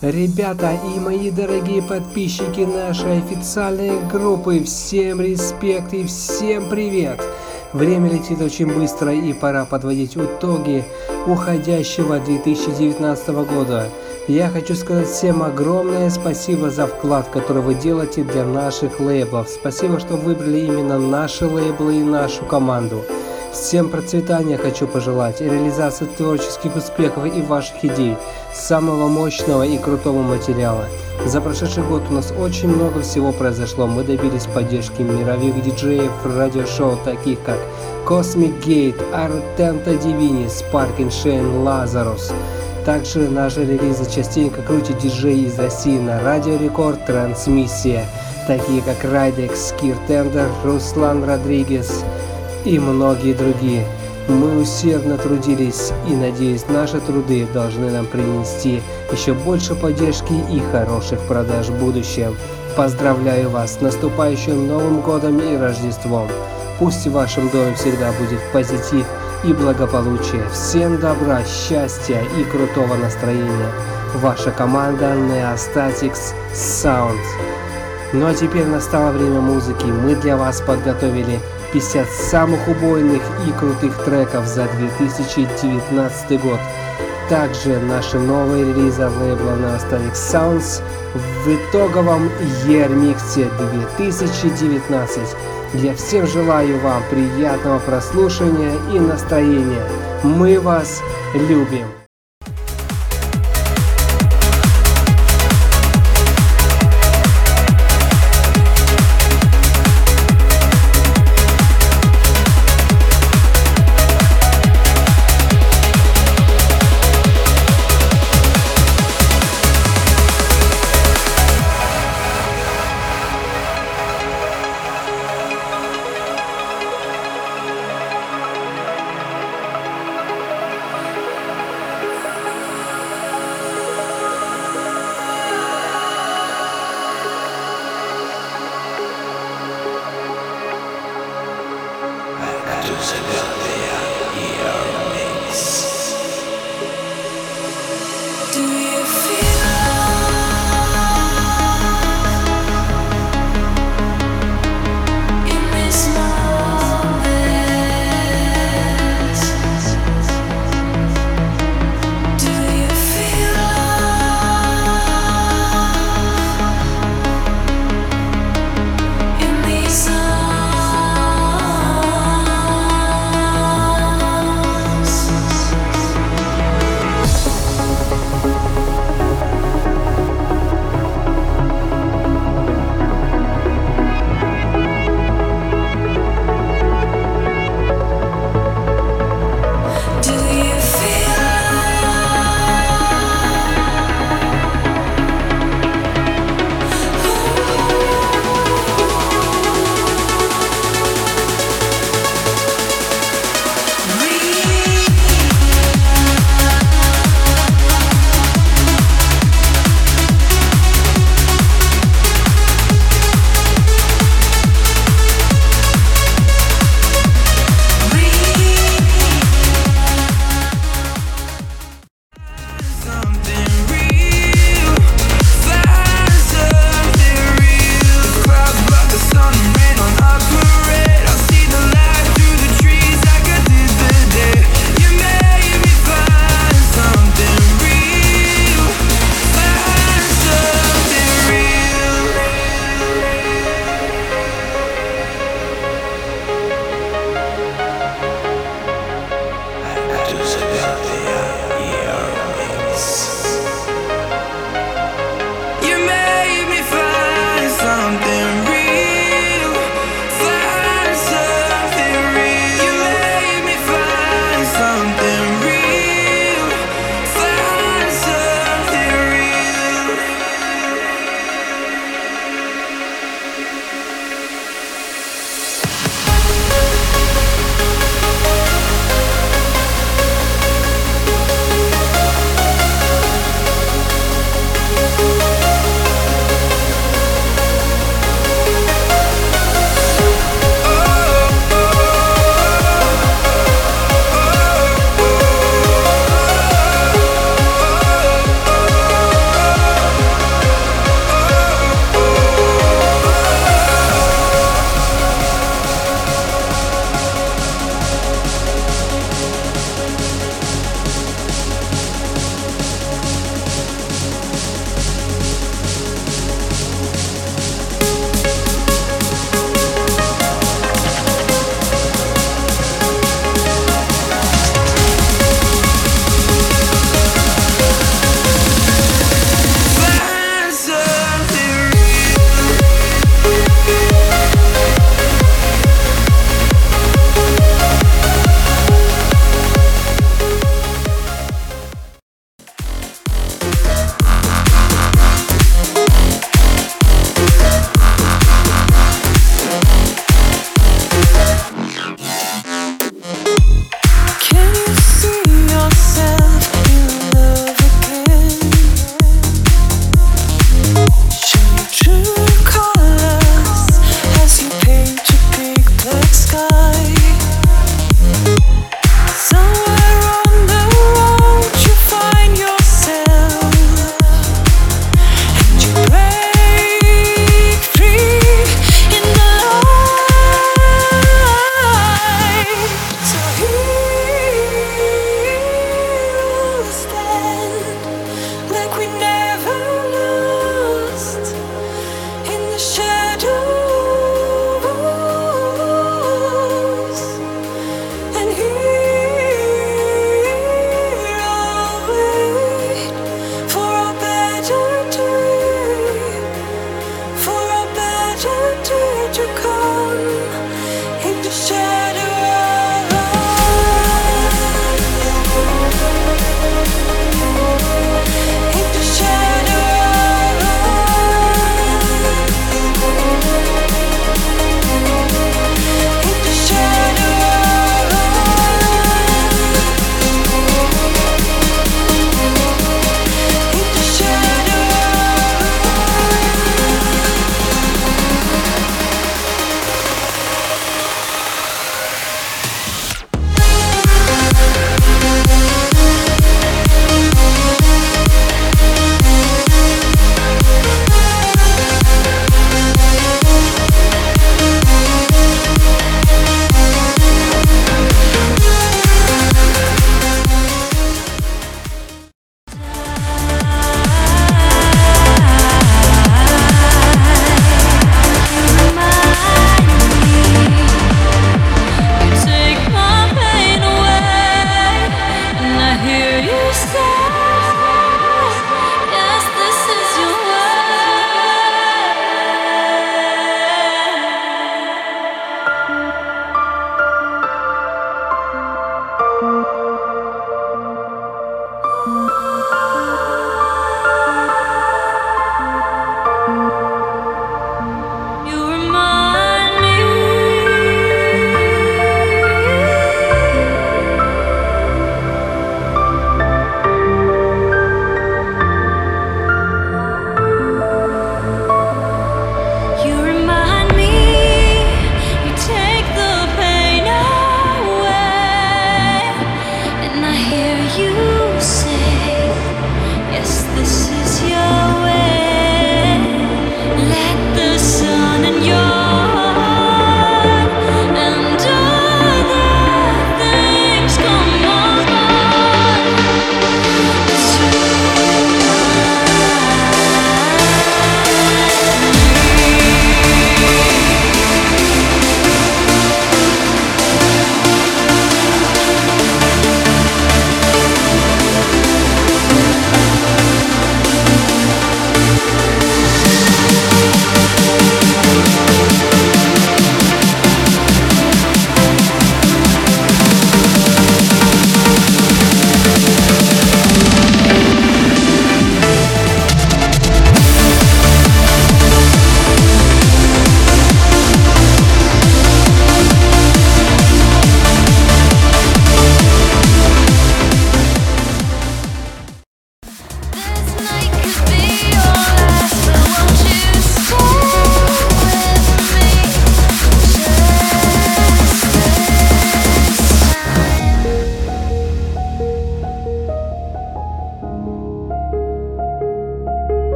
Ребята и мои дорогие подписчики нашей официальной группы, всем респект и всем привет! Время летит очень быстро и пора подводить итоги уходящего 2019 года. Я хочу сказать всем огромное спасибо за вклад, который вы делаете для наших лейблов. Спасибо, что выбрали именно наши лейблы и нашу команду. Всем процветания хочу пожелать, реализации творческих успехов и ваших идей, самого мощного и крутого материала. За прошедший год у нас очень много всего произошло. Мы добились поддержки мировых диджеев радиошоу, таких как Cosmic Gate, Артента Divini, Sparking Shane, Lazarus. Также наши релизы частенько крутят диджеи из России на Радио Рекорд Трансмиссия, такие как Райдекс, Кир Тендер, Руслан Родригес, и многие другие. Мы усердно трудились и, надеюсь, наши труды должны нам принести еще больше поддержки и хороших продаж в будущем. Поздравляю вас с наступающим Новым Годом и Рождеством. Пусть в вашем доме всегда будет позитив и благополучие. Всем добра, счастья и крутого настроения. Ваша команда Neostatics Sound. Ну а теперь настало время музыки. Мы для вас подготовили 50 самых убойных и крутых треков за 2019 год. Также наши новые релизы лейбла Nostalgic Sounds в итоговом Mix 2019. Я всем желаю вам приятного прослушивания и настроения. Мы вас любим!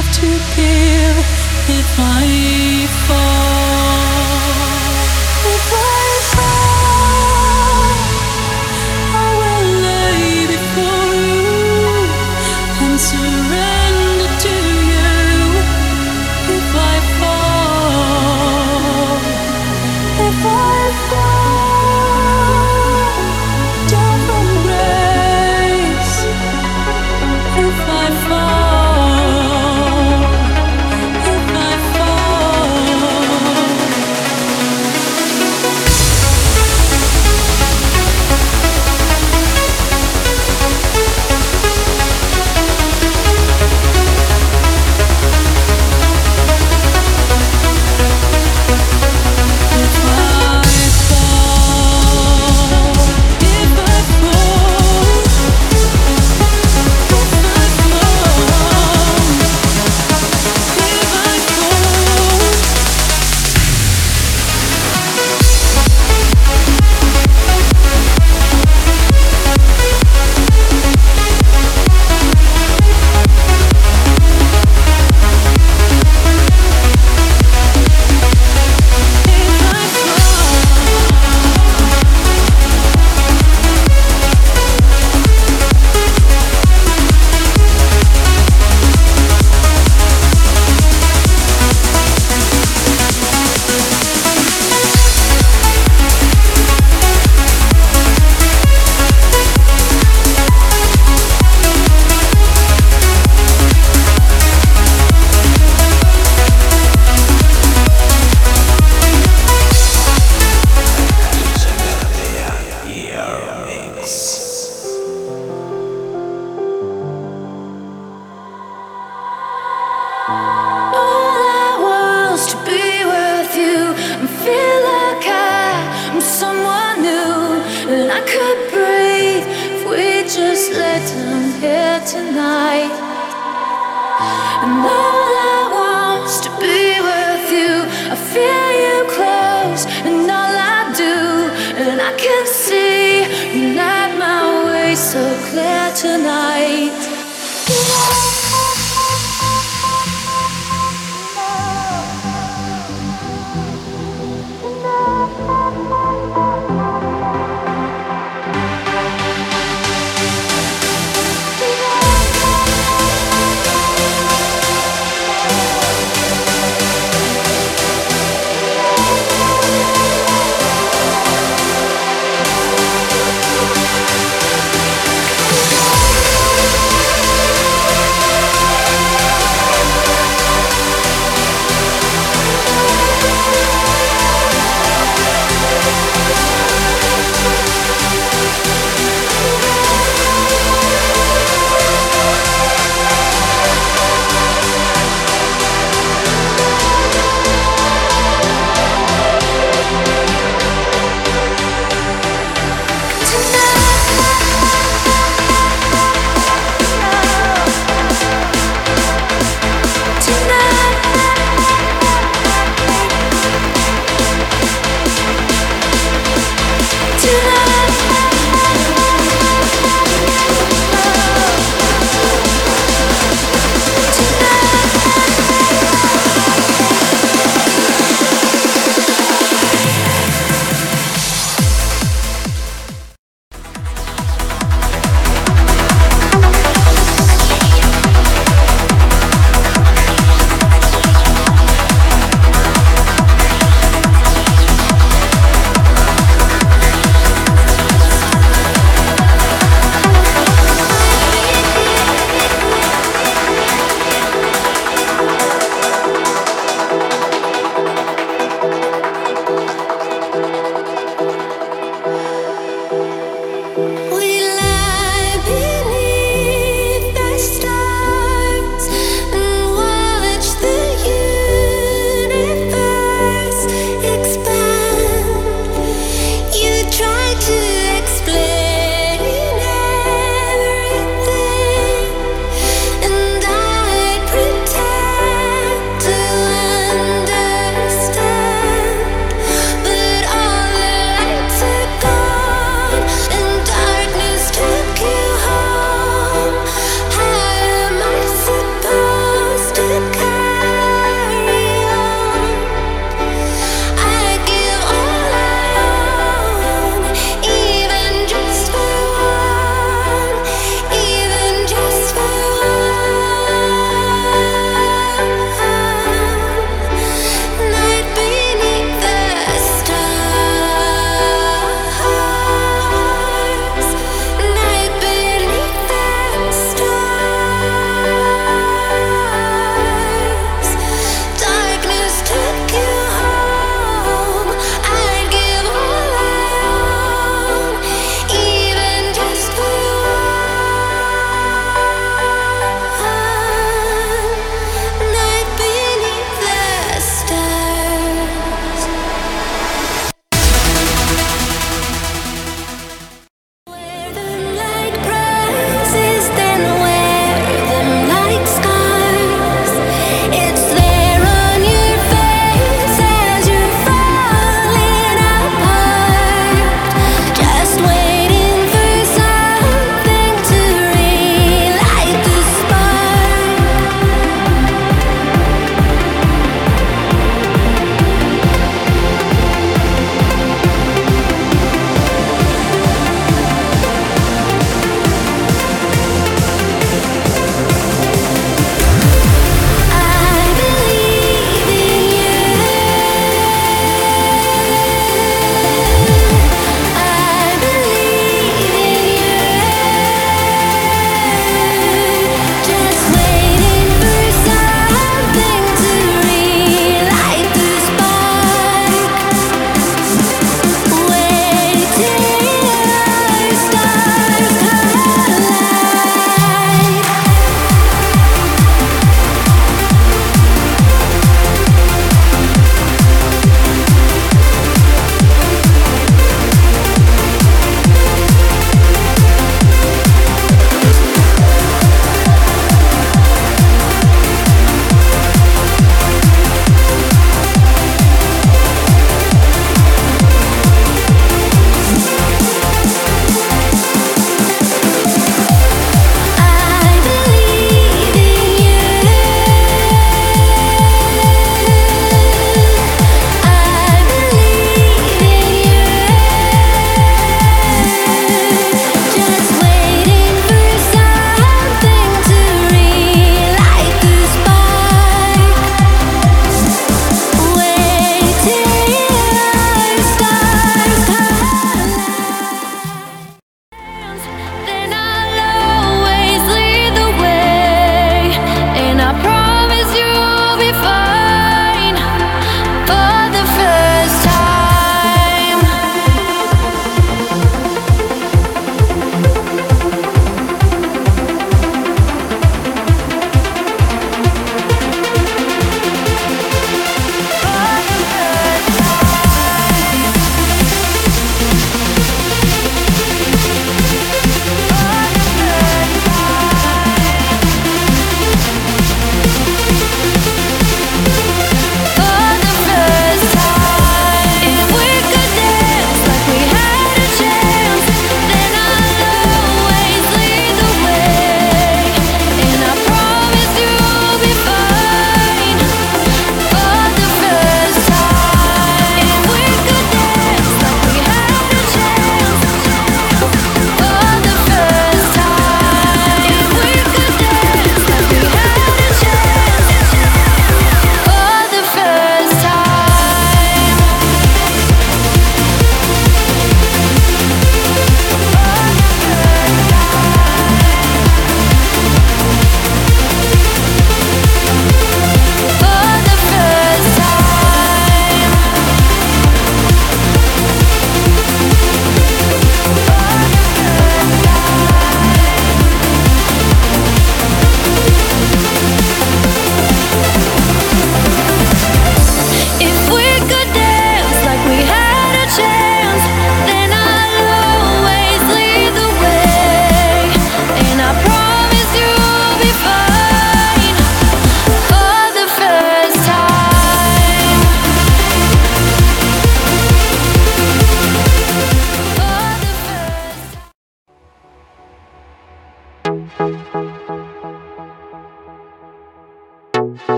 have to give it my all.